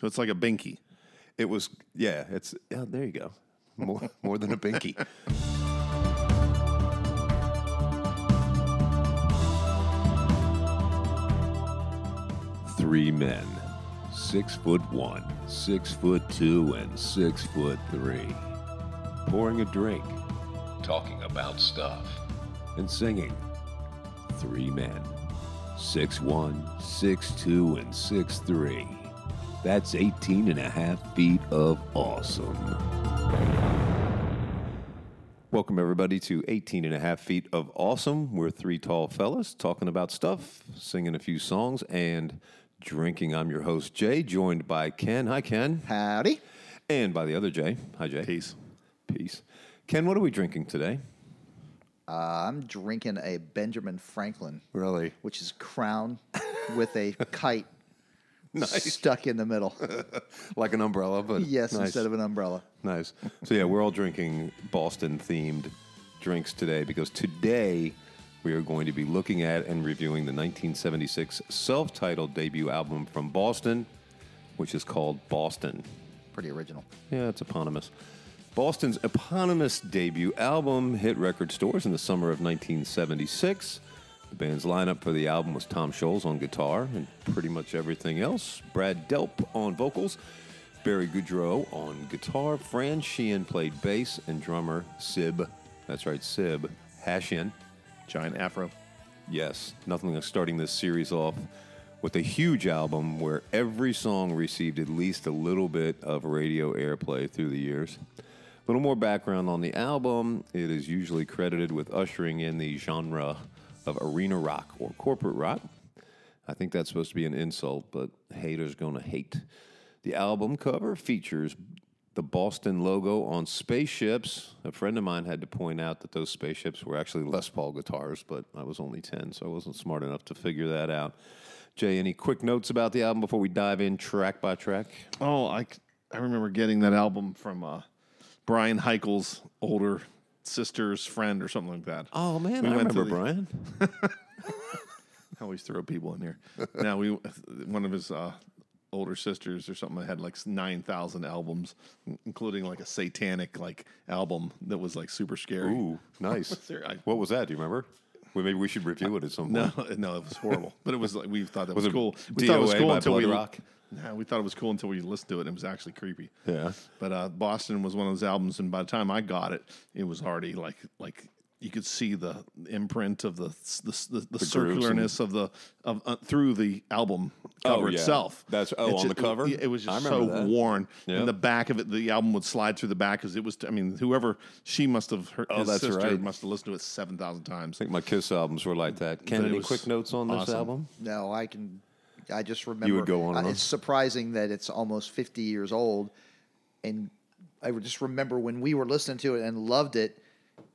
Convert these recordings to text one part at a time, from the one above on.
So it's like a binky. It was, yeah, it's, yeah, there you go. More, more than a binky. Three men, six foot one, six foot two, and six foot three, pouring a drink, talking about stuff, and singing. Three men, six one, six two, and six three. That's 18 and a half feet of awesome. Welcome, everybody, to 18 and a half feet of awesome. We're three tall fellas talking about stuff, singing a few songs, and drinking. I'm your host, Jay, joined by Ken. Hi, Ken. Howdy. And by the other Jay. Hi, Jay. Peace. Peace. Ken, what are we drinking today? Uh, I'm drinking a Benjamin Franklin, Really? which is crown with a kite Nice. stuck in the middle. Like an umbrella, but yes, nice. instead of an umbrella. Nice. So yeah, we're all drinking Boston themed drinks today because today we are going to be looking at and reviewing the 1976 self-titled debut album from Boston, which is called Boston. Pretty original. Yeah, it's eponymous. Boston's eponymous debut album hit record stores in the summer of 1976. The band's lineup for the album was Tom Scholz on guitar and pretty much everything else. Brad Delp on vocals, Barry Goudreau on guitar, Fran Sheehan played bass, and drummer Sib, that's right, Sib, Hashian. Giant afro. Yes, nothing like starting this series off with a huge album where every song received at least a little bit of radio airplay through the years. A little more background on the album. It is usually credited with ushering in the genre of arena rock or corporate rock. I think that's supposed to be an insult, but haters gonna hate. The album cover features the Boston logo on spaceships. A friend of mine had to point out that those spaceships were actually Les Paul guitars, but I was only 10, so I wasn't smart enough to figure that out. Jay, any quick notes about the album before we dive in track by track? Oh, I, I remember getting that album from uh, Brian Heichel's older sister's friend or something like that. Oh, man, We I remember the- Brian. I always throw people in here. now we one of his uh, older sisters or something had like nine thousand albums, including like a satanic like album that was like super scary. Ooh, nice. What was that? Do you remember? Well, maybe we should review it at some point. no, no, it was horrible. But it was like we thought that Was was, cool. We thought it was cool until we Rock? No, we thought it was cool until we listened to it. and It was actually creepy. Yeah. But uh, Boston was one of those albums, and by the time I got it, it was already like like you could see the imprint of the the, the, the, grooves and- circularness of the of uh, through the album cover Oh, yeah. itself. That's- oh, It's on the cover? It, it was just remember so that. worn. Yeah. And the back of it, the album would slide through the back because it was. I mean, whoever she must have. Her, Oh, that's sister right. must have listened to it seven thousand times. I think my Kiss albums were like that. Ken, any quick notes on this awesome. album? No, I can. I just remember. You would go on uh. It's surprising that it's almost 50 years old, and I would just remember when we were listening to it and loved it.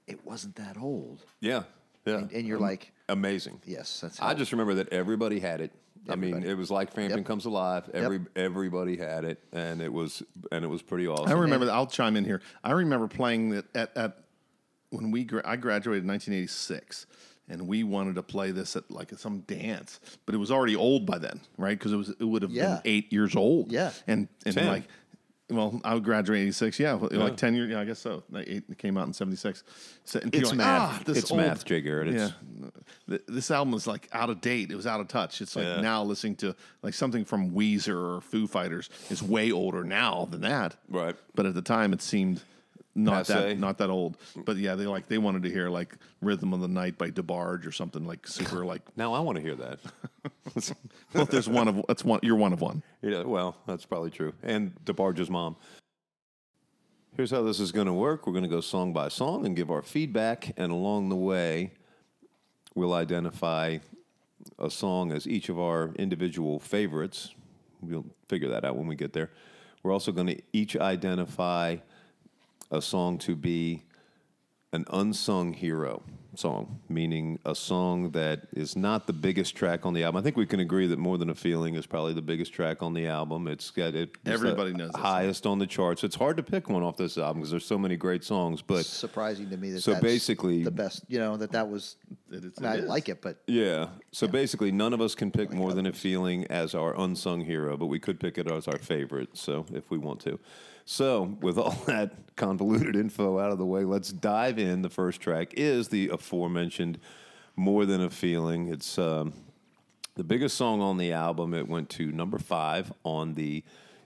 It wasn't that old, Yeah. Yeah. and, and you're like, Amazing. yes, that's. I how- just remember that everybody had it. I mean, it was like Frampton Yep. Comes Alive. Every everybody had it, and it was and it was pretty awesome. I remember. I'll chime in here. I remember playing that at, at when we gra- I graduated in 1986, and we wanted to play this at like some dance, but it was already old by then, right? Because it was it would have Yeah. been eight years old. Yeah. and and Ten. like. Well, I would graduate in '86. Yeah, well, like ten years. Yeah, I guess so. Like eight, it came out in '76. So, and It's like, math. Ah, this it's old- math, Jay Garrett. It's, yeah, this album is like out of date. It was out of touch. It's like Yeah. now listening to like something from Weezer or Foo Fighters is way older now than that. Right. But at the time, it seemed not Passe. that not that old. But yeah, they like they wanted to hear like "Rhythm of the Night" by DeBarge or something like super like. Now I want to hear that. Well, there's one of that's one. You're one of one. yeah, well, that's probably true. And DeBarge's mom. Here's how this is going to work. We're going to go song by song and give our feedback, and along the way, we'll identify a song as each of our individual favorites. We'll figure that out when we get there. We're also going to each identify a song to be an unsung hero. Song, meaning a song that is not the biggest track on the album. I think we can agree that More Than a Feeling is probably the biggest track on the album. It's got it. it's Everybody the knows that song. highest on the charts. It's hard to pick one off this album because there's so many great songs. But surprising to me that So that's basically- the best. You know that that was. It is- I, mean, I it is. like it, but Yeah. So basically, none of us can pick more than a feeling as our unsung hero, but we could pick it as our favorite. So if we want to. So with all that convoluted info out of the way, let's dive in. The first track is the aforementioned "More Than a Feeling." It's um, the biggest song on the album. It went to number five on the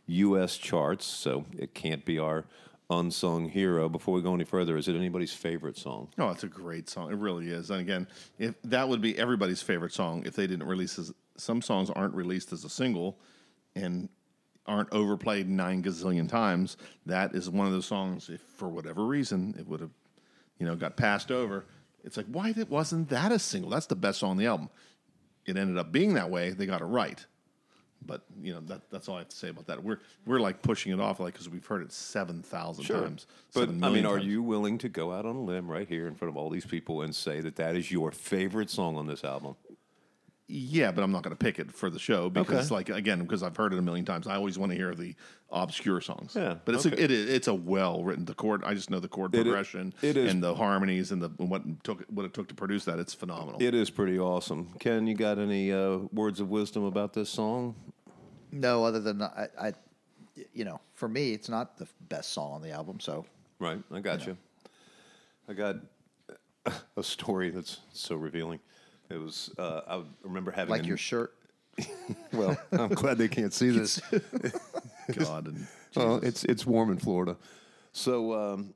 U.S. charts, so it can't be our unsung hero. Before we go any further, is it anybody's favorite song? Oh, it's a great song. It really is. And again, if that would be everybody's favorite song if they didn't release as some songs aren't released as a single and aren't overplayed nine gazillion times. That is one of those songs. If for whatever reason it would have, you know, got passed over, it's like why did, wasn't that a single? That's the best song on the album. It ended up being that way. They got it right. But you know that, that's all I have to say about that. We're we're like pushing it off like because we've heard it seven thousand times. But 7 I mean, are times. you willing to go out on a limb right here in front of all these people and say that that is your favorite song on this album? Yeah, but I'm not going to pick it for the show because, Okay. like, again, because I've heard it a million times. I always want to hear the obscure songs. Yeah, but it's okay. a, it is it's a well written. The chord, I just know the chord It progression it is- and the harmonies and the what took what it took to produce that. It's phenomenal. It is pretty awesome. Ken, you got any uh, words of wisdom about this song? no. Other than I, I, you know, for me, it's not the best song on the album. So Right, I got you. I got a story that's so revealing. It was uh, I remember having like a- your shirt. well. I'm glad they can't see this. God, and Well, it's it's warm in Florida. So, um,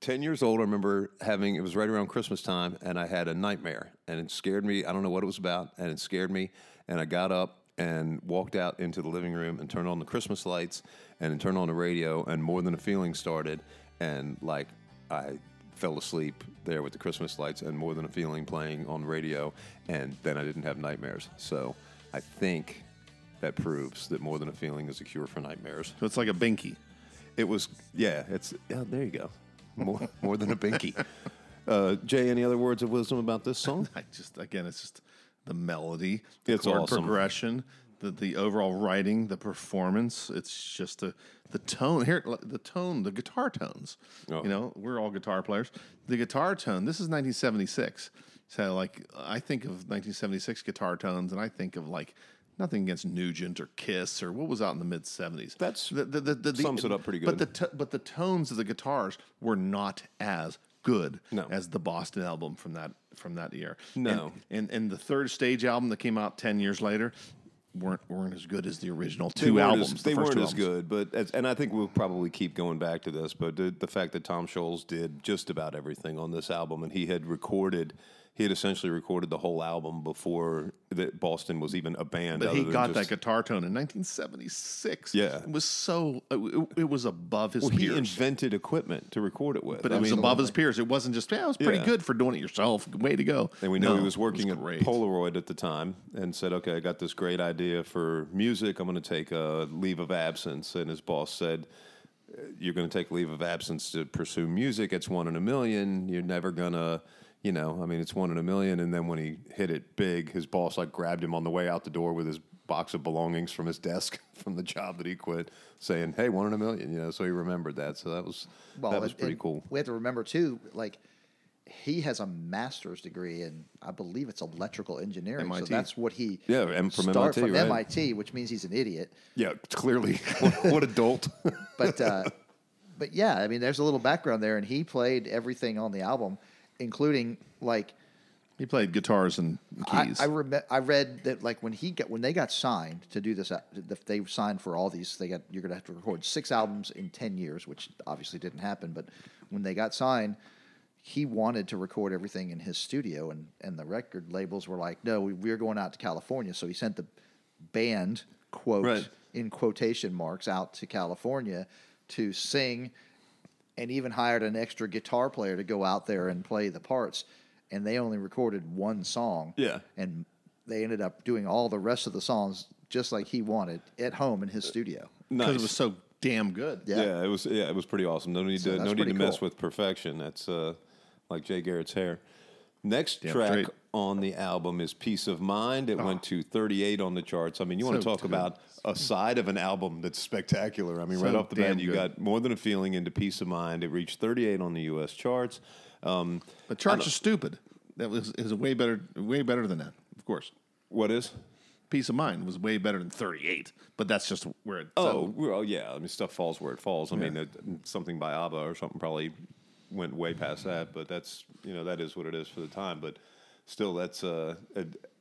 ten years old, I remember having. It was right around Christmas time, and I had a nightmare, and it scared me. I don't know what it was about, and it scared me. And I got up and walked out into the living room and turned on the Christmas lights and turned on the radio, and more than a feeling started, and like I fell asleep there with the Christmas lights and more than a feeling playing on radio, and then I didn't have nightmares. So, I think. That proves that more than a feeling is a cure for nightmares. so it's like a binky. It was, yeah. It's yeah. There you go. More more than a binky. Uh, Jay, any other words of wisdom about this song? I just again, it's just the melody, the It's chord awesome. progression, the the overall writing, the performance. It's just the the tone here, the tone, the guitar tones. Oh. You know, we're all guitar players. The guitar tone. This is 1976. So like, I think of 1976 guitar tones, and I think of like. Nothing against Nugent or Kiss or what was out in the mid '70s. That's- the, the, the, the, sums it up pretty good. But the t- but the tones of the guitars were not as good No. as the Boston album from that from that year. No. and, and and the third stage album that came out ten years later weren't weren't as good as the original two albums. As, the they weren't two as albums. good, but as, and I think we'll probably keep going back to this. But the, the fact that Tom Scholz did just about everything on this album, and he had recorded, he had essentially recorded the whole album before that Boston was even a band. But he got just- that guitar tone in 1976. Yeah. it was so it, it was above his Well, he invented equipment to record it with. but I it was mean, above his peers. It wasn't just yeah, it was pretty Yeah. good for doing it yourself. Way to go! And we know No, he was working at great. Polaroid at the time and said, okay, I got this great idea for music. I'm going to take a leave of absence. And his boss said, you're going to take leave of absence to pursue music. It's one in a million. You're never going to, you know, I mean, it's one in a million. And then when he hit it big, his boss like grabbed him on the way out the door with his box of belongings from his desk from the job that he quit saying, hey, one in a million, you know, so he remembered that. So that was, that was pretty cool. We have to remember too, like he has a master's degree in, I believe it's electrical engineering. MIT. So that's what he Yeah, and from start MIT, from right? MIT, which means he's an idiot. Yeah, clearly. what, what adult? But uh, but yeah, I mean, there's a little background there, and he played everything on the album, including like He played guitars and I, keys. I, rem- I read that like when he got when they got signed to do this, uh, if they signed for all these, they got you're gonna have to record six albums in ten years, which obviously didn't happen. But when they got signed, he wanted to record everything in his studio, and and the record labels were like, no, we, we're going out to California. So he sent the band quote Right. in quotation marks out to California to sing and even hired an extra guitar player to go out there and play the parts. And they only recorded one song. Yeah. And they ended up doing all the rest of the songs just like he wanted at home in his studio. because Nice. it was so damn good. Yeah. Yeah. it was. Yeah, it was pretty awesome. No need So to no need to pretty mess with perfection. That's uh, like Jay Garrett's hair. Next Damn track straight. On the album is Peace of Mind. It went to 38 on the charts. I mean, you want to talk good. about a side of an album that's spectacular. I mean, right off the bat, you got More Than a Feeling into Peace of Mind. It reached 38 on the U.S. charts. Um, But charts are stupid. That was is way better, way better than that. Of course, what is? Peace of Mind was way better than 38. But that's just where it. Oh, well, yeah. I mean, stuff falls where it falls. I mean, it, something by ABBA or something probably went way past that, but that's you know that is what it is for the time. But still, that's uh,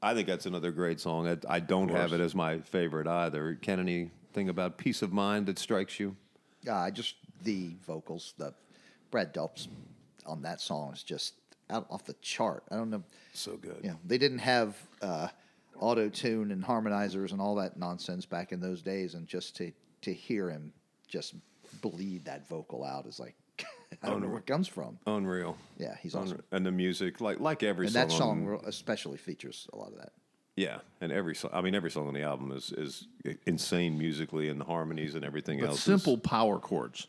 I think that's another great song. I, I don't have it as my favorite either. Ken, anything about Peace of Mind that strikes you? Uh, just the vocals, the Brad Delp's on that song is just out off the chart. I don't know. So good. Yeah, they didn't have uh, auto tune and harmonizers and all that nonsense back in those days, and just to to hear him just bleed that vocal out is like I don't know where it comes from. Unreal. Yeah, he's Unreal. awesome. And the music, like like every And song, that song ro- especially features a lot of that. yeah, and every song. I mean, every song on the album is is insane musically, and the harmonies and everything But else. is- simple power chords.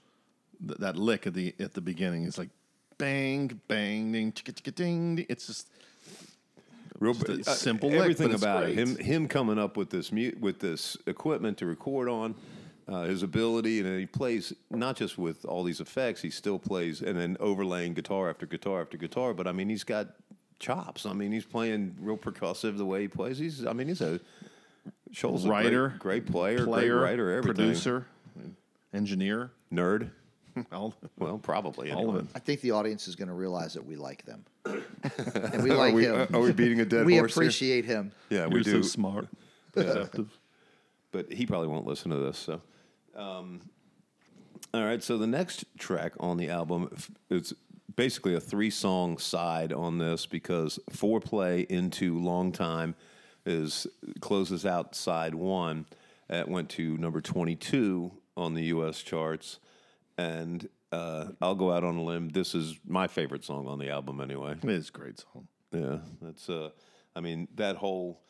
Th- that lick at the at the beginning is like bang, bang, ding, chicka, chicka, ding. ding. It's just Real Just a uh, simple lick, everything but it's about it. Him him coming up with this mu- with this equipment to record on, uh, his ability, and he plays not just with all these effects. He still plays and then overlaying guitar after guitar after guitar. But I mean, he's got chops. I mean, he's playing real percussive the way he plays. He's I mean, he's a Scholz a great- writer, great, player, player, great writer, everything. producer, engineer. nerd. All, Well, probably all of anyway. it. I think the audience is going to realize that we like them, and we Are like we, him. are we beating a dead we horse? We appreciate him. Yeah, we You're do. so smart. Perceptive. But he probably won't listen to this. So, um, all right. So the next track on the album, it's basically a three-song side on this because "Foreplay into Long Time" is closes out side one. That went to number twenty-two on the U.S. charts, and uh, I'll go out on a limb. This is my favorite song on the album, anyway. It is a great song. Yeah, that's uh I mean, that whole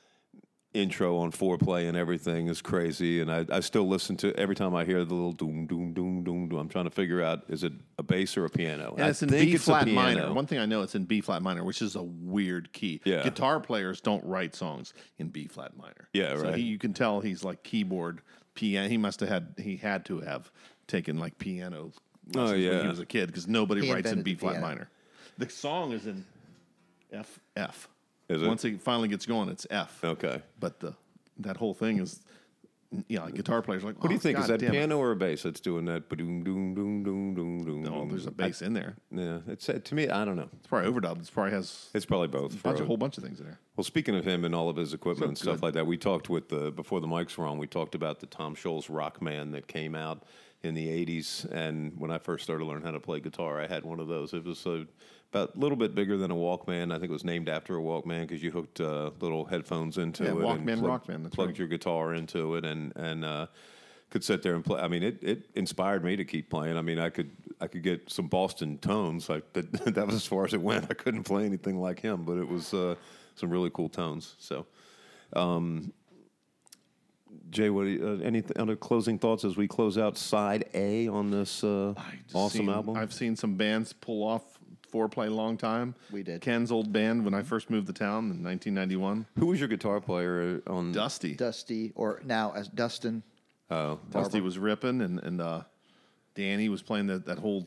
intro on foreplay and everything is crazy and I, I still listen to every time I hear the little doom doom doom doom doom I'm trying to figure out is it a bass or a piano? And I it's in B B a flat minor. One thing I know, it's in B flat minor, which is a weird key. Yeah. Guitar players don't write songs in B flat minor. Yeah, so right. He, you can tell he's like keyboard piano. He must have had he had to have taken like piano. lessons when he was a kid because nobody He writes in B flat minor. The song is in F F. Is it? Once it finally gets going, it's F. Okay. But the that whole thing is, yeah, like guitar players are like. What do you "Oh, think? is that damn it." piano or a bass that's doing that? Doom doom doom doom doom doom. No, there's a bass in there. Yeah, it's uh, to me. I don't know. It's probably overdubbed. It's probably has It's probably both. a bunch, a whole bunch of things in there. Well, speaking of him and all of his equipment and stuff like that, we talked with the before the mics were on. We talked about the Tom Scholz Rockman that came out in the '80s, and when I first started learning how to play guitar, I had one of those. It was uh, about a little bit bigger than a Walkman. I think it was named after a Walkman because you hooked uh, little headphones into Yeah, it Walkman, and Rockman, that's plugged right. your guitar into it, and and uh, could sit there and play. I mean, it, it inspired me to keep playing. I mean, I could I could get some Boston tones. Like that, that was as far as it went. I couldn't play anything like him, but it was uh, some really cool tones. So, um, Jay, what you, uh, any th- other closing thoughts as we close out side A on this uh, awesome seen- album? I've seen some bands pull off foreplay long time. We did. Ken's old band when I first moved to town in 1991. Who was your guitar player on? Dusty. Dusty, or now as Dustin. Oh, Dusty was ripping, and and uh, Danny was playing that that whole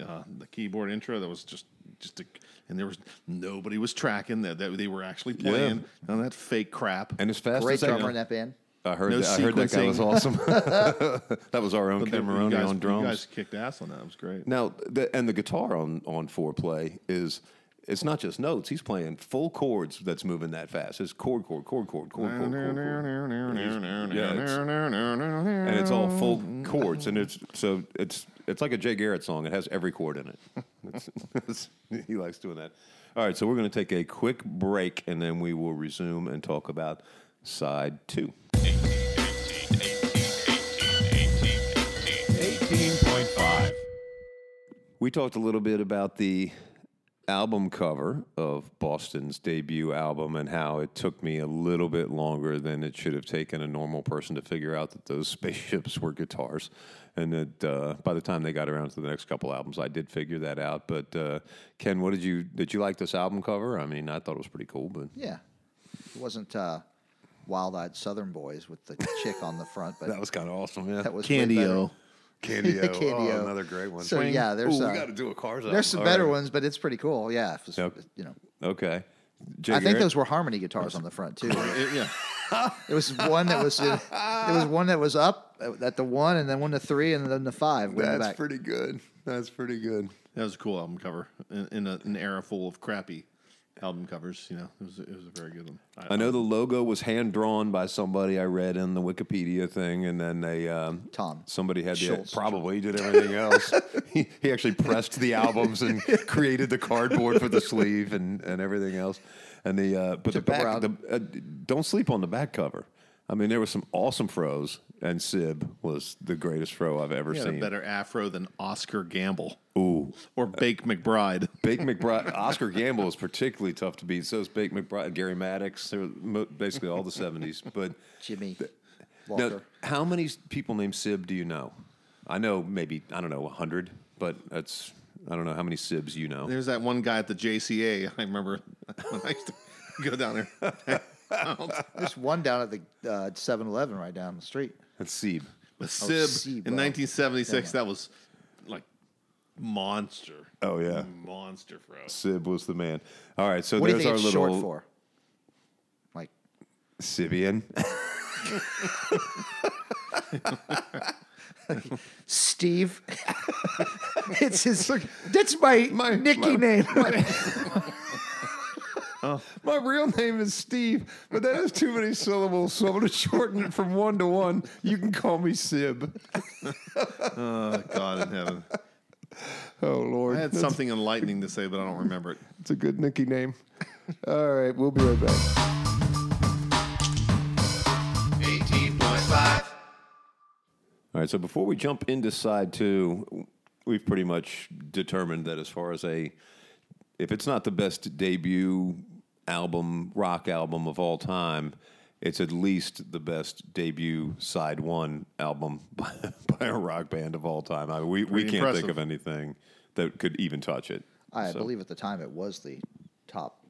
uh, the keyboard intro. That was just just a, and there was nobody was tracking that that they were actually playing on that fake crap. and as fast Great as I, drummer in that band. I heard, No that, I heard that guy was awesome. that was our own But you guys, on You drums. guys kicked ass on that. It was great. Now, the, and the guitar on on foreplay is it's not just notes. He's playing full chords that's moving that fast. It's chord, chord, chord, chord, chord, chord, chord, chord. Yeah, it's- and it's all full chords, and it's so it's it's like a Jay Garrett song. It has every chord in it. It's, it's, he likes doing that. All right, so we're going to take a quick break, and then we will resume and talk about side two. We talked a little bit about the album cover of Boston's debut album and how it took me a little bit longer than it should have taken a normal person to figure out that those spaceships were guitars. And that uh, by the time they got around to the next couple albums, I did figure that out. But uh, Ken, what did you did you like this album cover? I mean, I thought it was pretty cool, but Yeah, it wasn't uh, wild-eyed Southern boys with the chick on the front, but that was kind of awesome. Yeah, that was way. Candy-O. Candy-O. Candy-O. Oh, another great one. So yeah, there's Ooh, uh, we got to do a Cars album. there's some All better right. ones, but it's pretty cool. Yeah, if it's- Yep. you know, Okay. Jay I think those were harmony guitars on the front too. It- yeah. It was one that was it was one that was up at the one, and then one to three, and then the five. way the That's back. pretty good. That's pretty good. That was a cool album cover in, in a, an era full of crappy album covers. You know, it was it was a very good one. I know the logo was hand drawn by somebody I read in the Wikipedia thing, and then they um, Tom Somebody had the Schultz. probably did everything else. he, he actually pressed the albums and created the cardboard for the sleeve and, and everything else. And the uh, but the back around. the, uh, don't sleep on the back cover. I mean, there was some awesome froze, and Sib was the greatest fro I've ever He had a seen. better afro than Oscar Gamble Ooh, or uh, Bake McBride. Bake McBride, Oscar Gamble is particularly tough to beat. So is Bake McBride, Garry Maddox. They're mo- basically all the seventies. But Jimmy now, Walker. how many people named Sib do you know? I know maybe I don't know hundred, but that's I don't know how many Sibs you know. There's that one guy at the JCA. I remember when I used to go down there. There's one down at the uh, 7-Eleven right down the street. That's Sib. But Sib Sib, in oh. 1976, that was like monster. Oh yeah, monster fro. Sib was the man. All right, so What do you there's think our it's little short for? Like Sibian. Steve. it's his. That's my, My- Nicky my- name. My real name is Steve, but that has too many syllables, so I'm going to shorten it from one to one. You can call me Sib. Oh, God in heaven. Oh Lord, I had something enlightening to say, but I don't remember it. It's a good Nicky name. All right, we'll be right back. 18.5. All right, so before we jump into side two, we've pretty much determined that as far as a, if it's not the best debut album, rock album of all time, it's at least the best debut side one album by, by a rock band of all time. I mean, we, we can't think of anything that could even touch it. I So- believe at the time it was the top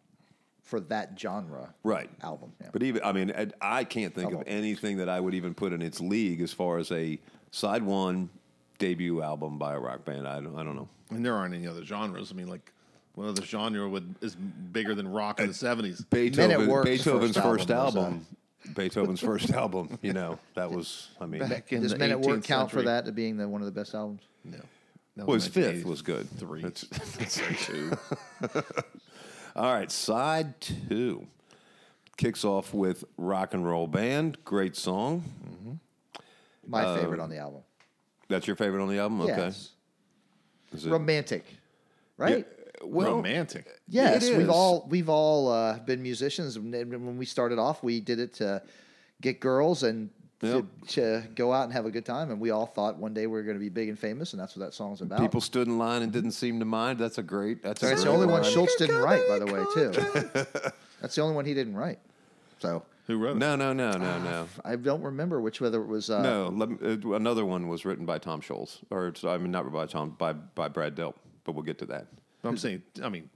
for that genre right album. Yeah. But even I mean, I- I can't think of anything that I would even put in its league as far as a side one debut album by a rock band. I don't, I don't know. And there aren't any other genres. I mean, like, what other genre would is bigger than rock in the 70s? Beethoven, Work's Beethoven's first first album album. Beethoven's first album. You know, that was. I mean, Back in Does the Men at Work 18th count for that to being the one of the best albums? No. That well, his fifth was good. Three. That's- two. All right, side two kicks off with "Rock and Roll Band." Great song. My Um, favorite on the album. That's your favorite on the album. Okay. Yes. Is it- Romantic, right? Well, Romantic. Yes, It we've all we've all uh, been musicians. and When we started off, we did it to get girls and Yep. to, to go out and have a good time. And we all thought one day we were going to be big and famous, and that's what that song's about. People stood in line and didn't seem to mind. That's a great. That's, a that's the great only one line. Schultz didn't write, by the way, too. that's the only one he didn't write. So Who wrote it? No, no, no, no, no. I don't remember which whether it was. Uh, No, let me, uh, another one was written by Tom Scholz, or I mean not by Tom, by by Brad Delp. But we'll get to that. I'm saying, I mean,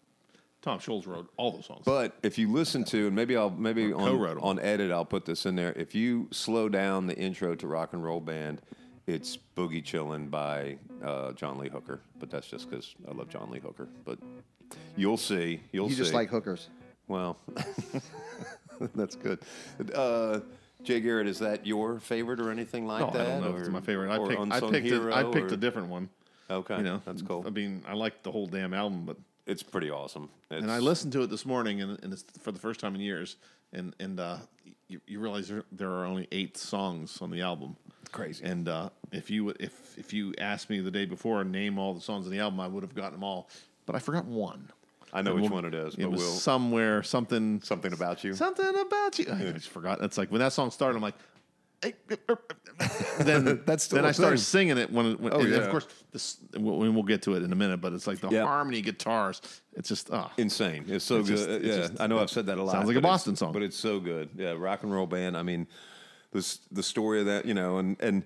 Tom Scholz wrote all those songs. But if you listen to, and maybe I'll maybe on, co-wrote 'em. on edit I'll put this in there. If you slow down the intro to Rock and Roll Band, it's Boogie Chillin' by uh, John Lee Hooker. But that's just because I love John Lee Hooker. But you'll see, you'll see. you see. just like hookers. well, that's good. Uh, Jay Garrett, is that your favorite or anything like no, that? I don't know if or- it's my favorite. I or picked, I Unsung picked, a, Hero, I picked or- a different one. Okay, You know, that's cool. I mean, I like the whole damn album, but It's pretty awesome. It's, and I listened to it this morning, and, and it's for the first time in years, and and uh, you, you realize there, there are only eight songs on the album. Crazy. And uh, if you would- if if you asked me the day before and name all the songs on the album, I would have gotten them all, but I forgot one. I know And which we'll- one it is, It but was we'll somewhere something something about you. something about you. I just forgot. It's like when that song started, I'm like, then That's still then I started singing it when, when Oh, yeah. of course this we'll, we'll get to it in a minute, but it's like the Yeah. harmony guitars. It's just ah. insane. It's so It's good. just- it's yeah, just- I know I've said that a lot. Sounds like a Boston song. but it's so good. Yeah, rock and roll band. I mean, this the story of that, you know, and and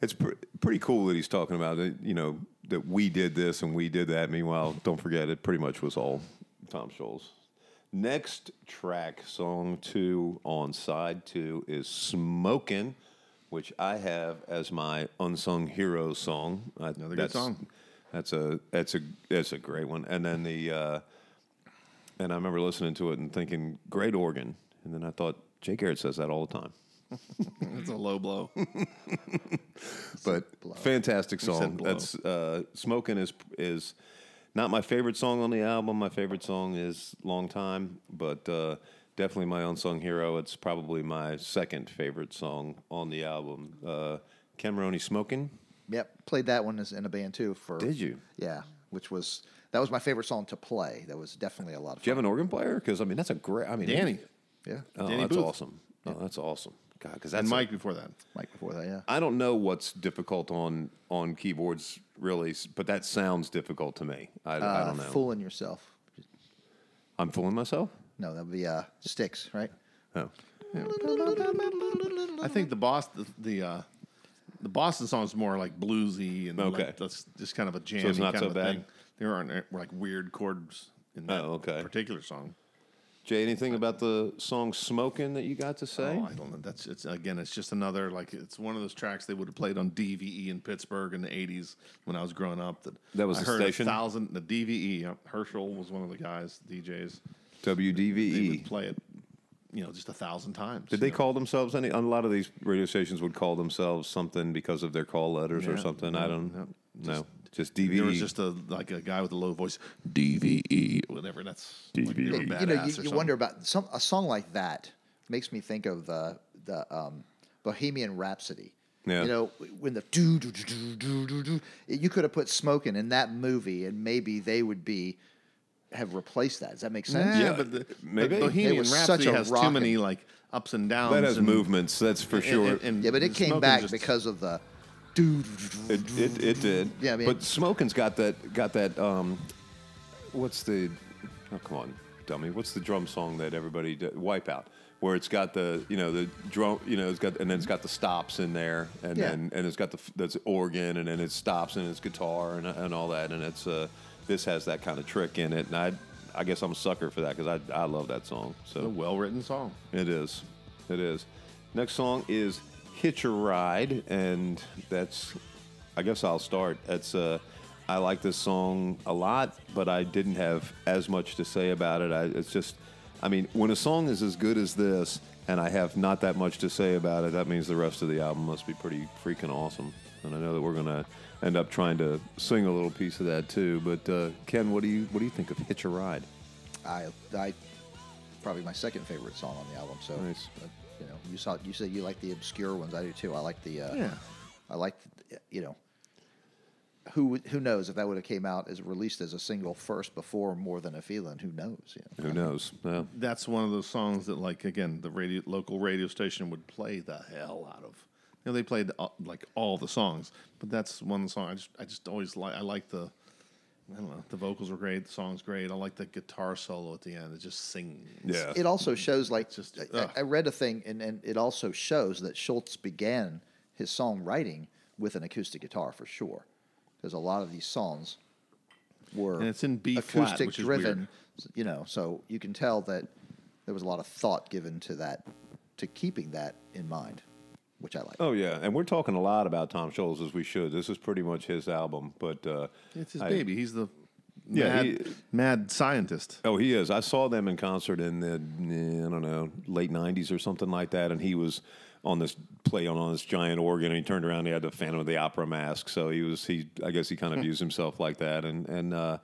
it's pr- pretty cool that he's talking about it. You know, that we did this and we did that. Meanwhile, don't forget, it pretty much was all Tom Scholz. Next track, song two on side two is "Smokin'," which I have as my unsung hero song. I, Another good song. That's a that's a that's a great one. And then the uh, and I remember listening to it and thinking, great organ. And then I thought, Jay Garrett says that all the time. It's a low blow. But fantastic song. That's uh, "Smoking" is is not my favorite song on the album. My favorite song is "Long Time," but uh, definitely my unsung hero. It's probably my second favorite song on the album. Uh, Ken Maroney "Smoking." Yep, played that one as in a band too. For Did you? Yeah, which was that was my favorite song to play. That was definitely a lot of fun. Do you have an organ player? Because I mean, that's a great. I mean, Danny yeah, Oh, Danny that's Booth. awesome. Oh, that's awesome. God, because that's and a- Mike before that. Mike before that. Yeah, I don't know what's difficult on on keyboards really, but that sounds difficult to me. I, I uh, don't know. fooling yourself. I'm fooling myself. No, that would be uh, sticks, right? Oh, I think the boss the the, uh, the Boston song is more like bluesy and Okay. like, that's just kind of a jammy it's not kind so of bad? thing. There aren't uh, like weird chords in that Oh, okay. particular song. Jay, anything about the song "Smoking" that you got to say? Oh, I don't know. That's it's again. It's just another like it's one of those tracks they would have played on DVE in Pittsburgh in the '80s when I was growing up. That That was I heard station? A thousand the DVE. Herschel was one of the guys DJs. They WDVE. would play it, you know, just a thousand times. Did they know. call themselves any? A lot of these radio stations would call themselves something because of their call letters or Yeah, something. I don't know. Just DVE. There was just a like a guy with a low voice, DVE, whatever. That's like, DVE. they were you know, badass you, or you something. wonder about some a song like that makes me think of the the um, Bohemian Rhapsody. Yeah. You know, when the do do do do do do do, you could have put "Smoking" in that movie, and maybe they would be have replaced that. Does that make sense? Yeah, Yeah, but the, maybe. but Bohemian It was Rhapsody such a has too rockin'- many like ups and downs. that has and, movements. That's for and- sure. and- and Yeah, but it came Smoking back just- because of the It, it, it did. Yeah, I mean- but smoking's got that got that. Um, what's the? Oh, come on, dummy. What's the drum song that everybody do, Wipeout, where it's got the you know the drum you know it's got and then it's got the stops in there and Yeah. then and it's got the f- that's organ and then it stops and it's guitar and and all that and it's uh this has that kind of trick in it and I I guess I'm a sucker for that because I I love that song a so well written song. it is. It is. Next song is Hitch a Ride, and that's, I guess I'll start. It's, uh, I like this song a lot, but I didn't have as much to say about it. I, it's just, I mean, when a song is as good as this, and I have not that much to say about it, that means the rest of the album must be pretty freaking awesome. And I know that we're gonna end up trying to sing a little piece of that too. But uh, Ken, what do you what do you think of Hitch a Ride? I, I, probably my second favorite song on the album. So, Nice. You know, you saw you said you like the obscure ones. I do too. I like the. Uh, Yeah. I like, the, you know. Who who knows if that would have came out as released as a single first before more than a feeling? Who knows? You know? Who knows? Yeah. That's one of those songs that, like, again, the radio local radio station would play the hell out of. You know, they played uh, like all the songs, but that's one song I just I just always like. I like the. I don't know. The vocals were great. The song's great. I like the guitar solo at the end. It just sings. Yeah. It also shows like just, I- I, read a thing, and, and it also shows that Schultz began his songwriting with an acoustic guitar for sure, because a lot of these songs were And it's in B flat, acoustic which is driven. You know, so you can tell that there was a lot of thought given to that, to keeping that in mind, which I like. Oh yeah, and we're talking a lot about Tom Scholz as we should. This is pretty much his album, but uh, It's his I- baby. He's the Yeah, mad, he- mad scientist. Oh, he is. I saw them in concert in the I don't know late '90s or something like that, and he was on this playing on this giant organ, and he turned around, and he had the Phantom of the Opera mask, so he was he. I guess he kind of views himself like that, and and. Uh,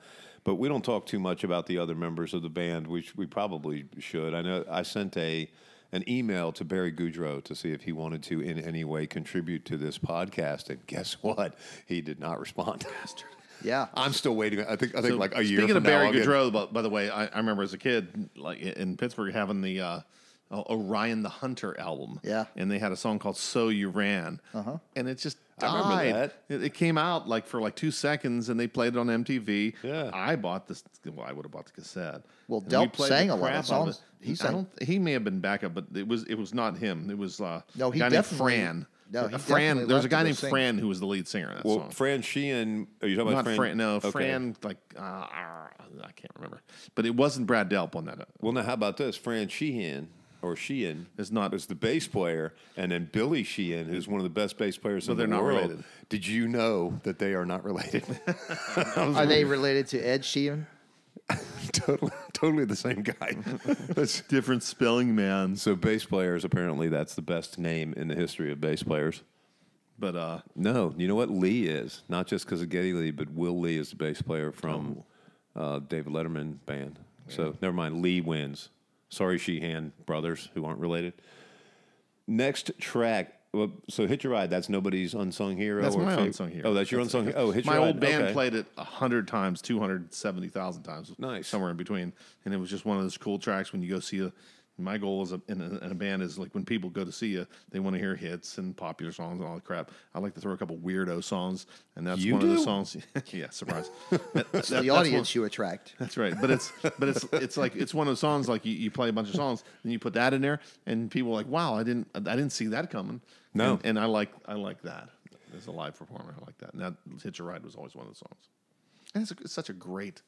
but we don't talk too much about the other members of the band, which we probably should. I know I sent a an email to Barry Goudreau to see if he wanted to in any way contribute to this podcast, and guess what? He did not respond. Yeah, I'm still waiting. I think I think So, like a year. Speaking from of Barry now, I'll get- Goudreau, by, by the way, I, I remember as a kid, like in Pittsburgh, having the uh, Orion the Hunter album. Yeah. and they had a song called "So You Ran," uh-huh. and it just I remember died. that. It, it came out like for like two seconds, and they played it on MTV. Yeah. I bought this. Well, I would have bought the cassette. Well, And Delp played sang a lot of crap out songs. it. He I sang- don't. He may have been backup, but it was it was not him. It was uh, No, he a guy named definitely- Fran. no, he Uh, Fran. definitely There was a guy named sing. Fran who was the lead singer of that Well, song. Fran Sheehan. Are you talking about Not Fran. No, Okay. Fran. Like uh, I can't remember, but it wasn't Brad Delp on that. Well, now how about this? Fran Sheehan or Sheehan Is not- is the bass player, and then Billy Sheehan, who's one of the best bass players So in they're the not world. related. Did you know that they are not related? Are they related to Ed Sheeran? totally, totally the same guy. That's- Different spelling, man. so bass players apparently that's the best name in the history of bass players. But uh, No, you know what Lee is not just because of Geddy Lee, but Will Lee is the bass player from uh, David Letterman band. So never mind. Lee wins. Sorry, Sheehan brothers who aren't related. Next track. Well, so hit your ride. That's nobody's unsung hero. That's or my fav- unsung hero. Oh, that's your unsung. hero. Oh, hit my your old band Okay. played it a hundred times, two hundred seventy thousand times. Nice. somewhere in between, and it was just one of those cool tracks when you go see a. My goal as a, in, a, in a band is like when people go to see you, they want to hear hits and popular songs and all the crap. I like to throw a couple weirdo songs, and that's You one of the songs. yeah, surprise. That- that- the one- audience you attract. That's right, but it's but it's it's like it's one of the songs like you, you play a bunch of songs and you put that in there and people are like, wow, I didn't I didn't see that coming. No. and, and I like I like that as a live performer. I like that. And that Hitch a Ride was always one of the songs. And it's, a, it's such a great.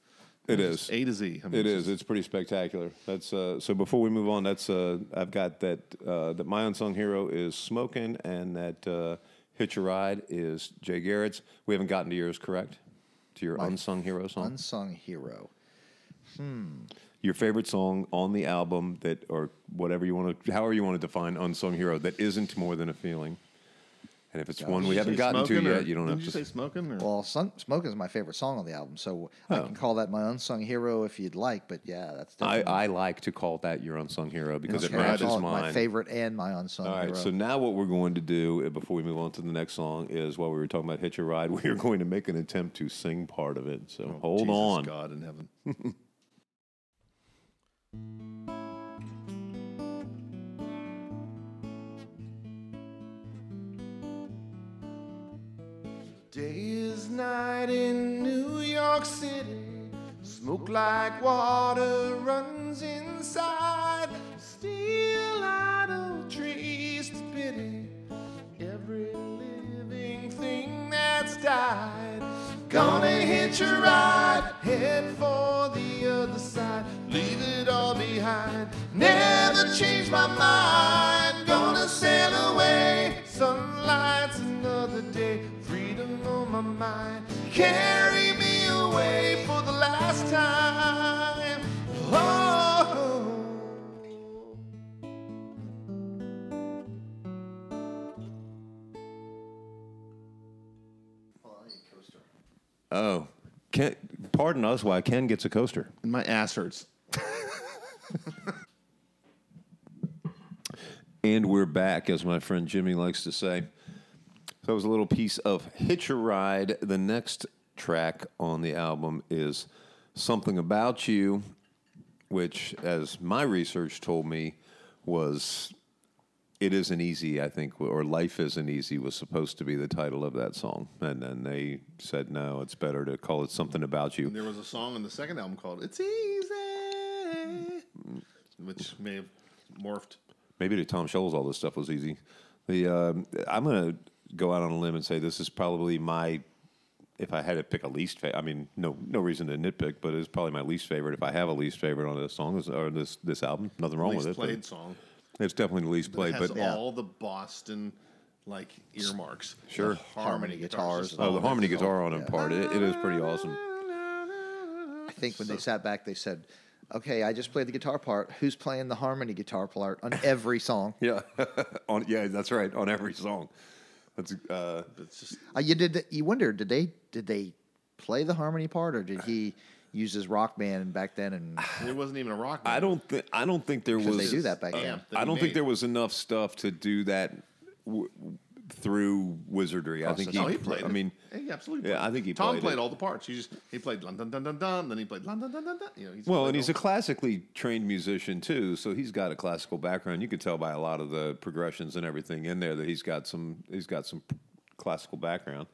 It it's. A to Z. I mean, it's It's pretty spectacular. That's uh, so. Before we move on, that's uh, I've got that uh, that my unsung hero is smoking, and that uh, hitch a ride is Jay Garrett's. We haven't gotten to yours, correct? To your unsung hero song, Unsung hero. Hmm. your favorite song on the album that, or whatever you want to, however you want to define unsung hero that isn't more than a feeling. And if it's one we haven't gotten to yet, you don't did have you to. say smoking or Well, Sun- "Smoke" is my favorite song on the album, so I Oh. can call that my unsung hero if you'd like. But yeah, that's I, definitely I like to call that your unsung hero because it Okay, I'll matches call it mine. my favorite and my unsung All right, hero. so now what we're going to do uh, before we move on to the next song is while we were talking about Hitch a Ride, we are going to make an attempt to sing part of it. So hold Jesus on. God in heaven. Day is night in New York City. Smoke like water runs inside. Still idle trees to pity every living thing that's died. Gonna hitch a ride, head for the other side. Leave it all behind. Never change my mind. Gonna sail away. Sunlight's another day. Freedom on my mind. Carry me away for the last time. Oh. Oh, Ken, pardon us why Ken gets a coaster. And My ass hurts. And we're back, as my friend Jimmy likes to say. So that was a little piece of Hitch a Ride. The next track on the album is Something About You, which, as my research told me, was It Isn't Easy, I think, or Life Isn't Easy was supposed to be the title of that song. And then they said, no, it's better to call it Something About You. There was a song on the second album called "It's Easy," which may have morphed. Maybe to Tom Scholz, all this stuff was easy. The um, I'm going to go out on a limb and say this is probably my. If I had to pick a least favorite, I mean, no, no reason to nitpick, but it's probably my least favorite. If I have a least favorite on this song or this this album, nothing wrong least with it. played song. It's definitely the least played, it has but Yeah. all the Boston like earmarks. Sure. The Harmony guitars. oh, the harmony guitar on it yeah. part, it, it is pretty awesome. I think when they sat back, they said, "Okay, I just played the guitar part. Who's playing the harmony guitar part on every song?" Yeah, on yeah, that's right, on every song. That's uh, It's just Uh, you did. You wonder did they did they play the harmony part or did he use his Rockman back then? And it wasn't even a rock. band. I band. don't think I don't think there was. They do that back Uh, then. I don't think there was enough stuff to do that w- through wizardry. I think he. Oh, he played. I it. mean, he absolutely. yeah, I think he Tom played played it. all the parts. He just he played dun dun dun dun dun. Then he played dun dun dun dun dun dun. dun. You know, he's well, and he's a classically trained musician too, so he's got a classical background. You could tell by a lot of the progressions and everything in there that he's got some. He's got some classical background.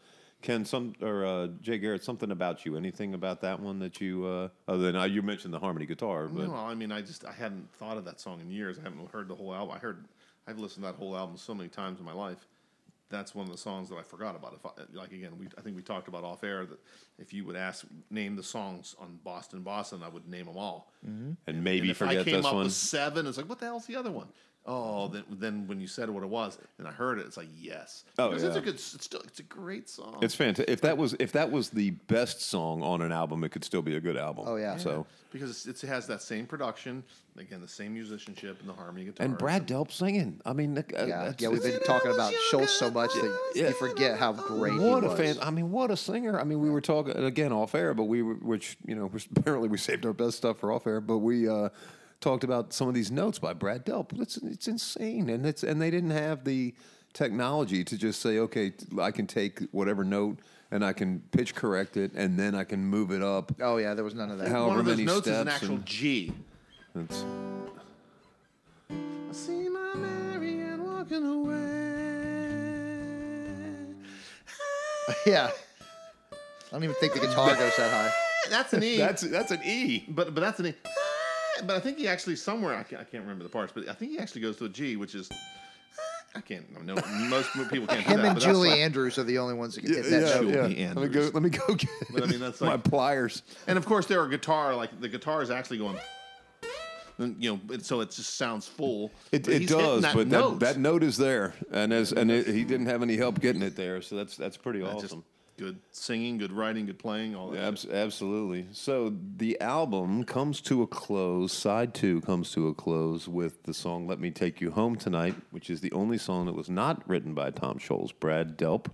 Ken, some or uh, Jay Garrett, something about you? Anything about that one that you? Uh, other than uh, you mentioned the harmony guitar, but No, I mean, I just I hadn't thought of that song in years. I haven't heard the whole album. I heard I've listened to that whole album so many times in my life. That's one of the songs that I forgot about. If I, like again, we I think we talked about off air that if you would ask name the songs on Boston Boston, I would name them all. and maybe and if I forget came this up one. with seven, it's like what the hell's the other one? Oh, then then when you said what it was, and I heard it, it's like yes. Oh, because it's a good. It's still it's a great song. It's fantastic. If that was if that was the best song on an album, it could still be a good album. Oh, yeah. So because it's, it has that same production, again the same musicianship and the harmony guitar. and Brad Delp singing. I mean, uh, Yeah, that's- yeah. We've been talking about Schultz so much that Yeah. you forget how great What he a fan! I mean, what a singer! I mean, we were talking again off air, but we were, which you know, apparently we saved our best stuff for off air, but we uh, talked about some of these notes by Brad Delp. It's it's insane, and it's and they didn't have the technology to just say, okay, I can take whatever note and I can pitch correct it, and then I can move it up. Oh yeah, there was none of that. How- One however of those many notes is an steps actual and- G. It's, I see my Marianne walking away. yeah. I don't even think the guitar goes that high. That's an E. that's that's an E. but but that's an E. But I think he actually somewhere I can't, I can't remember the parts, but I think he actually goes to a G, which is I can't. No, most people can't. do Him that, and but Julie like- Andrews are the only ones that can hit that note. Julie Let me go. Let me go get But I mean, that's my pliers. And of course, there are guitar like the guitar is actually going. and, You know, so it just sounds full. It, it does, that but note. that, that note is there, and as and it, he didn't have any help getting it there, so that's that's pretty That's awesome. just good singing, good writing, good playing, all that. Abs- absolutely. So the album comes to a close. Side two comes to a close with the song "Let Me Take You Home Tonight," which is the only song that was not written by Tom Scholz. Brad Delp,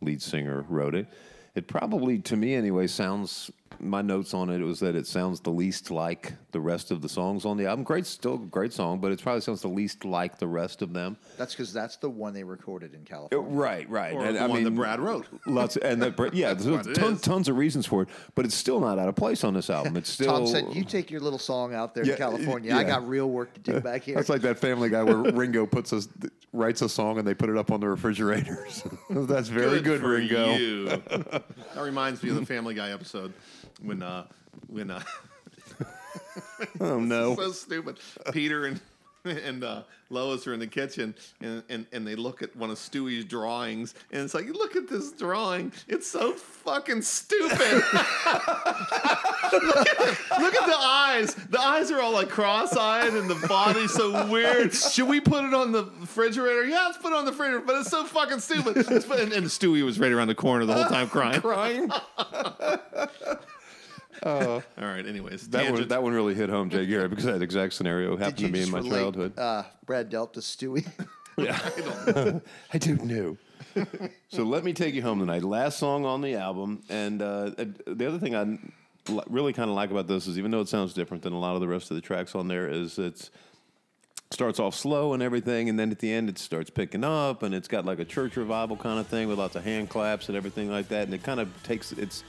lead singer, wrote it. It probably, to me anyway, sounds. My notes on it was that it sounds the least like the rest of the songs on the album. Great, still a great song, but it probably sounds the least like the rest of them. That's because that's the one they recorded in Uh, California. Right, right. Or And, the I one that mean, Brad wrote. Lots, and that, Brad- yeah, there's ton, tons of reasons for it, but it's still not out of place on this album. It's still. Tom said, "You take your little song out there Yeah, in California. I got real work to do back here." That's like that Family Guy where Ringo puts us writes a song and they put it up on the refrigerators. That's very good, for Ringo. That reminds me of the Family Guy episode when uh when uh Oh no! so stupid. Peter and and uh, Lois are in the kitchen and, and, and they look at one of Stewie's drawings and it's like, look at this drawing. It's so fucking stupid. look, at, look at the eyes. The eyes are all like cross-eyed and the body's so weird. Should we put it on the refrigerator? Yeah, let's put it on the refrigerator, but it's so fucking stupid. And, and Stewie was right around the corner the whole time crying. Crying. All right, anyways. That one, that one really hit home, Jay Garrett, because that exact scenario happened to me in my relate, childhood. Uh, Brad Delp to Stewie. yeah, I don't know. so let me take you home tonight. Last song on the album, and uh, uh, the other thing I really kind of like about this is, even though it sounds different than a lot of the rest of the tracks on there, is it's starts off slow and everything, and then at the end it starts picking up, and it's got like a church revival kind of thing with lots of hand claps and everything like that, and it kind of takes it's.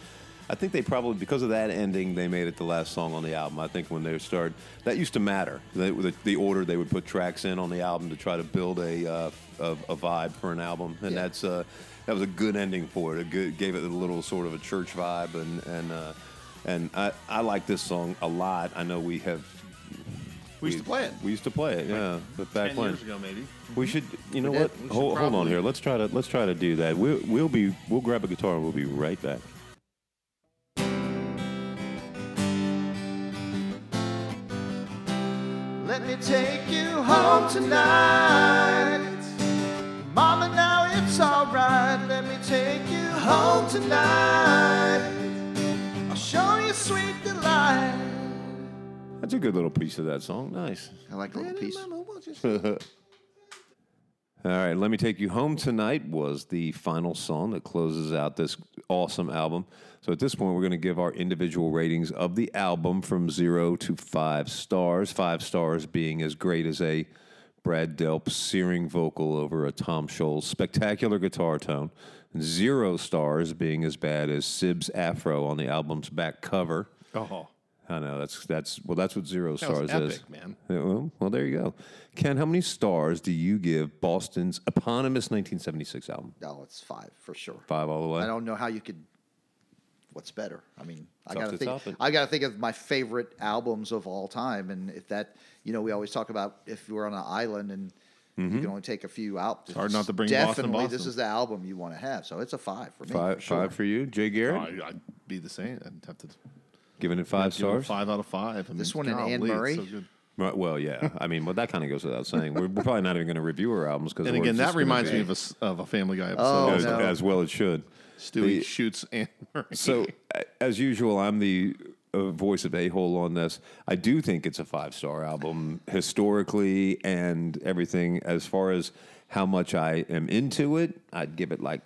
I think they probably because of that ending they made it the last song on the album. I think when they start that used to matter they, the, the order they would put tracks in on the album to try to build a uh, a, a vibe for an album, and Yeah. that's uh, that was a good ending for it. It good, gave it a little sort of a church vibe, and and uh, and I I like this song a lot. I know we have we used to play it. we used to play it, yeah, but back 10 when years ago, maybe. we should, you know We what? did. We should Hold, hold on here. Let's try to let's try to do that. We'll we'll be we'll grab a guitar and we'll be right back. Let me take you home tonight. Mama, now it's alright. Let me take you home tonight. I'll show you sweet delight. That's a good little piece of that song. Nice. I like the little piece. All right, let me take you home tonight was the final song that closes out this awesome album. So at this point, we're going to give our individual ratings of the album from zero to five stars. Five stars being as great as a Brad Delp searing vocal over a Tom Scholz spectacular guitar tone. Zero stars being as bad as Sib's afro on the album's back cover. Oh, I know that's that's well that's what zero that was stars epic, is. man. Yeah, Well, well, there you go. Ken, how many stars do you give Boston's eponymous 1976 album? No, it's five for sure. Five all the way. I don't know how you could. What's better? I mean, I gotta to think. I gotta think of my favorite albums of all time, and if that, you know, we always talk about if we're on an island and Mm-hmm. you can only take a few out. It's hard not to bring Boston, Definitely, this is the album you want to have. So it's a five for me. Five, for sure. five for you, Jay Oh, Garrett. I- I'd be the same. I'd have to giving it five give it stars. Five out of five. I This mean, one and Anne golly, it's Murray? so good. Right, well, yeah. I mean, well, that kind of goes without saying. We're, we're probably not even going to review our albums because And again, that reminds me of a, s- of a Family Guy Oh, episode. as, no. as well it should. Stewie The- shoots Anne Murray. So, a- as usual, I'm the uh, voice of a hole on this. I do think it's a five star album historically and everything. As far as how much I am into it, I'd give it like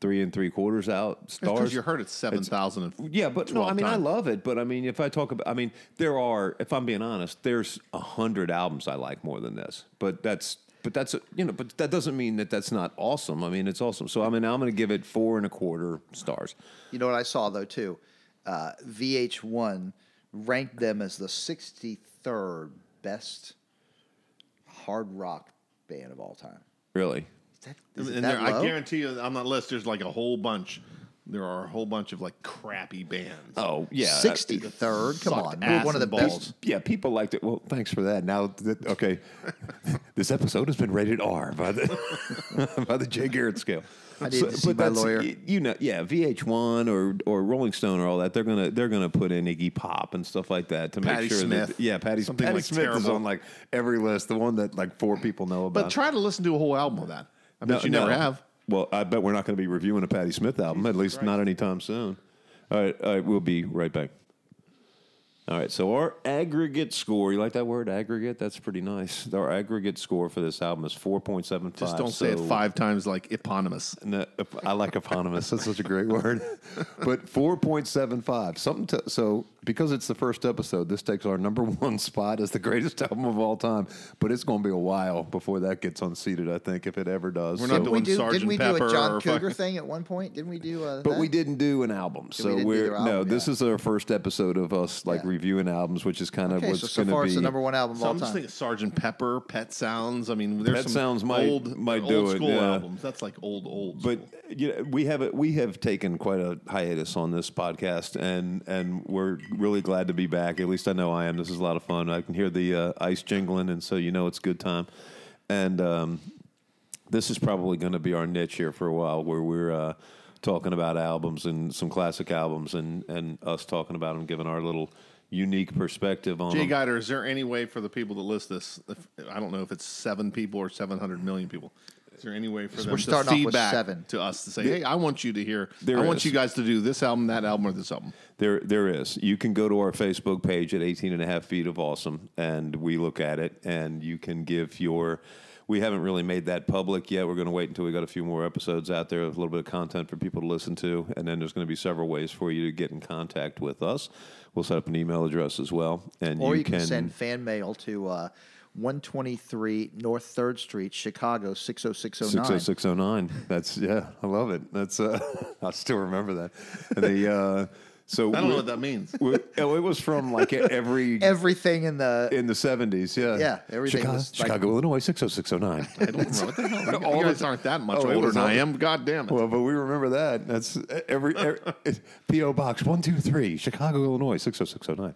three and three quarters out stars. because you heard it's seven thousand. Yeah, but no, I 12 mean, I love it. But I mean, if I talk about, I mean, there are, if I'm being honest, there's a hundred albums I like more than this. But that's, but that's, you know, but that doesn't mean that that's not awesome. I mean, it's awesome. So I mean, I'm going to give it four and a quarter stars. You know what I saw though too? Uh, VH1 ranked them as the 63rd best hard rock band of all time. Really. Is that, is it And that there, I low? guarantee you, on that list, there's like a whole bunch. There are a whole bunch of like crappy bands. Oh yeah, 63rd. Come sucked on, ass one of the and balls. best. Yeah, people liked it. Well, thanks for that. Now, that, okay, this episode has been rated R by the by the Jay Garrett scale. I need to see my that's- lawyer. y- You know, yeah, VH1 or or Rolling Stone or all that. They're gonna they're gonna put in Iggy Pop and stuff like that to Patti make sure Smith. that yeah, Patti, Something, Patti like, Smith is terrible. on like every list. The one that like four people know about. But try to listen to a whole album of that. I bet No, you no. never have. Well, I bet we're not going to be reviewing a Patti Smith album, at least not anytime soon. All right, all right, we'll be right back. All right, so our aggregate score, you like that word, aggregate? That's pretty nice. Our aggregate score for this album is 4.75. Just don't say it five times like eponymous. no, I like eponymous. That's such a great word. But 4.75. Something to, so because it's the first episode, this takes our number one spot as the greatest album of all time. But it's going to be a while before that gets unseated, I think, if it ever does. We're So- not Didn't we doing do? Sergeant Didn't we Pepper do a John Cougar thing at one point? Didn't we do? Uh, But that? we didn't do an album, so didn't do we're their no. album, This is our first episode of us like Yeah. reviewing albums, which is kind of Okay, what's so so going far to it's be. the number one album of So all I'm just time. thinking Sergeant Pepper, Pet Sounds. I mean, there's Pet some Sounds might- old, might old do it, school yeah. albums. That's like old, old. But school. you know, we have a, we have taken quite a hiatus on this podcast, and and we're really glad to be back. At least I know I am. This is a lot of fun. I can hear the uh, ice jingling, and so you know it's good time. And um, this is probably going to be our niche here for a while, where we're uh, talking about albums and some classic albums, and and us talking about them, giving our little unique perspective on Jay. Guider, is there any way for the people that list this? If, I don't know if it's seven people or seven hundred million people. Is there any way for them we're to starting off with feedback seven. to us to say, "Hey, I want you to hear. There I want is. you guys to do this album, that album, or this album." There, there is. You can go to our Facebook page at 18 and a half feet of awesome, and we look at it, and you can give your. We haven't really made that public yet. We're going to wait until we got a few more episodes out there, a little bit of content for people to listen to, and then there's going to be several ways for you to get in contact with us. We'll set up an email address as well, and or you, you can, send fan mail to uh, 123 North Third Street, Chicago 60609. 60609. That's yeah, I love it. That's uh, I still remember that. And the uh, so I don't know what that means. we- oh, it was from like every Everything in the in the seventies, yeah, Yeah, everything Chicago, was like- Chicago Illinois, six oh six oh nine. I don't know what the hell. All you guys aren't that much Oh, older than I am. God damn it! Well, but we remember that. That's every, every PO Box one two three, Chicago, Illinois, six oh six oh nine.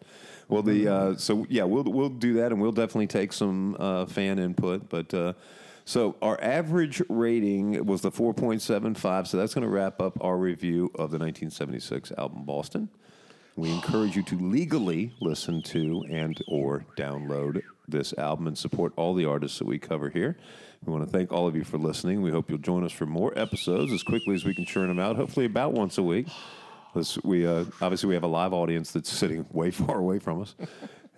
Well, the uh, so yeah, we'll we'll do that, and we'll definitely take some uh, fan input. But uh, so our average rating was the four point seven five. So that's going to wrap up our review of the nineteen seventy six album Boston. We encourage you to legally listen to and or download this album and support all the artists that we cover here. We want to thank all of you for listening. We hope you'll join us for more episodes as quickly as we can churn them out. Hopefully, about once a week. This- we uh, obviously we have a live audience that's sitting way far away from us.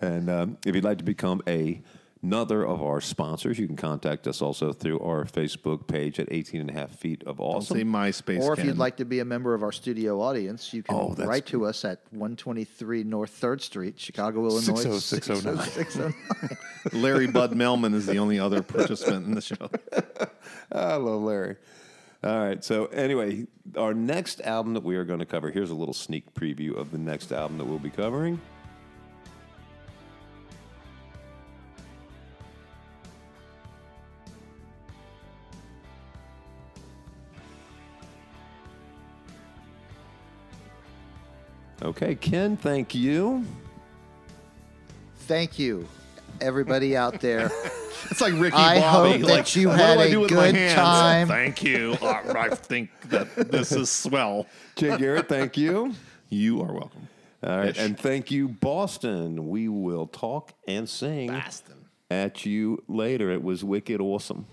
And um, if you'd like to become a another of our sponsors. You can contact us also through our Facebook page at 18 and a half feet of Don't awesome. say MySpace. Or if Ken. you'd like to be a member of our studio audience, you can Oh, write to us at 123 North 3rd Street, Chicago, Illinois. 60609. 60609. Larry Bud Melman is the only other participant in the show. I love Larry. All right. So anyway, our next album that we are going to cover. Here's a little sneak preview of the next album that we'll be covering. Okay, Ken, thank you. Thank you, everybody out there. It's like Ricky I Bobby. hope that like, you what had do I a do with good time. Thank you. Uh, I think that this is swell. Jay Garrett, thank you. You are welcome. All right, Ish. and thank you, Boston. We will talk and sing Boston. at you later. It was wicked awesome.